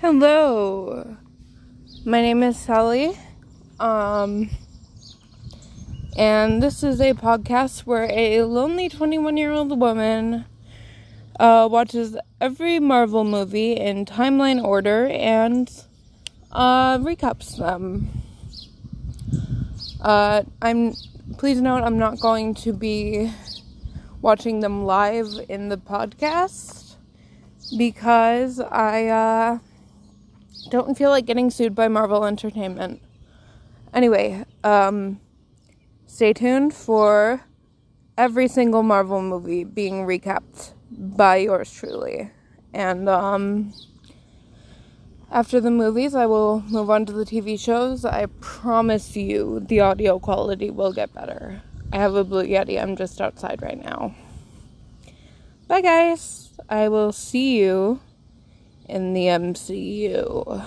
Hello. My name is Sally. Um and this is a podcast where a lonely 21-year-old woman uh, watches every Marvel movie in timeline order and uh, recaps them. Uh, I'm please note I'm not going to be watching them live in the podcast because I uh, don't feel like getting sued by Marvel Entertainment. Anyway, um, stay tuned for every single Marvel movie being recapped by yours truly. And um, after the movies, I will move on to the TV shows. I promise you the audio quality will get better. I have a Blue Yeti. I'm just outside right now. Bye, guys. I will see you in the MCU.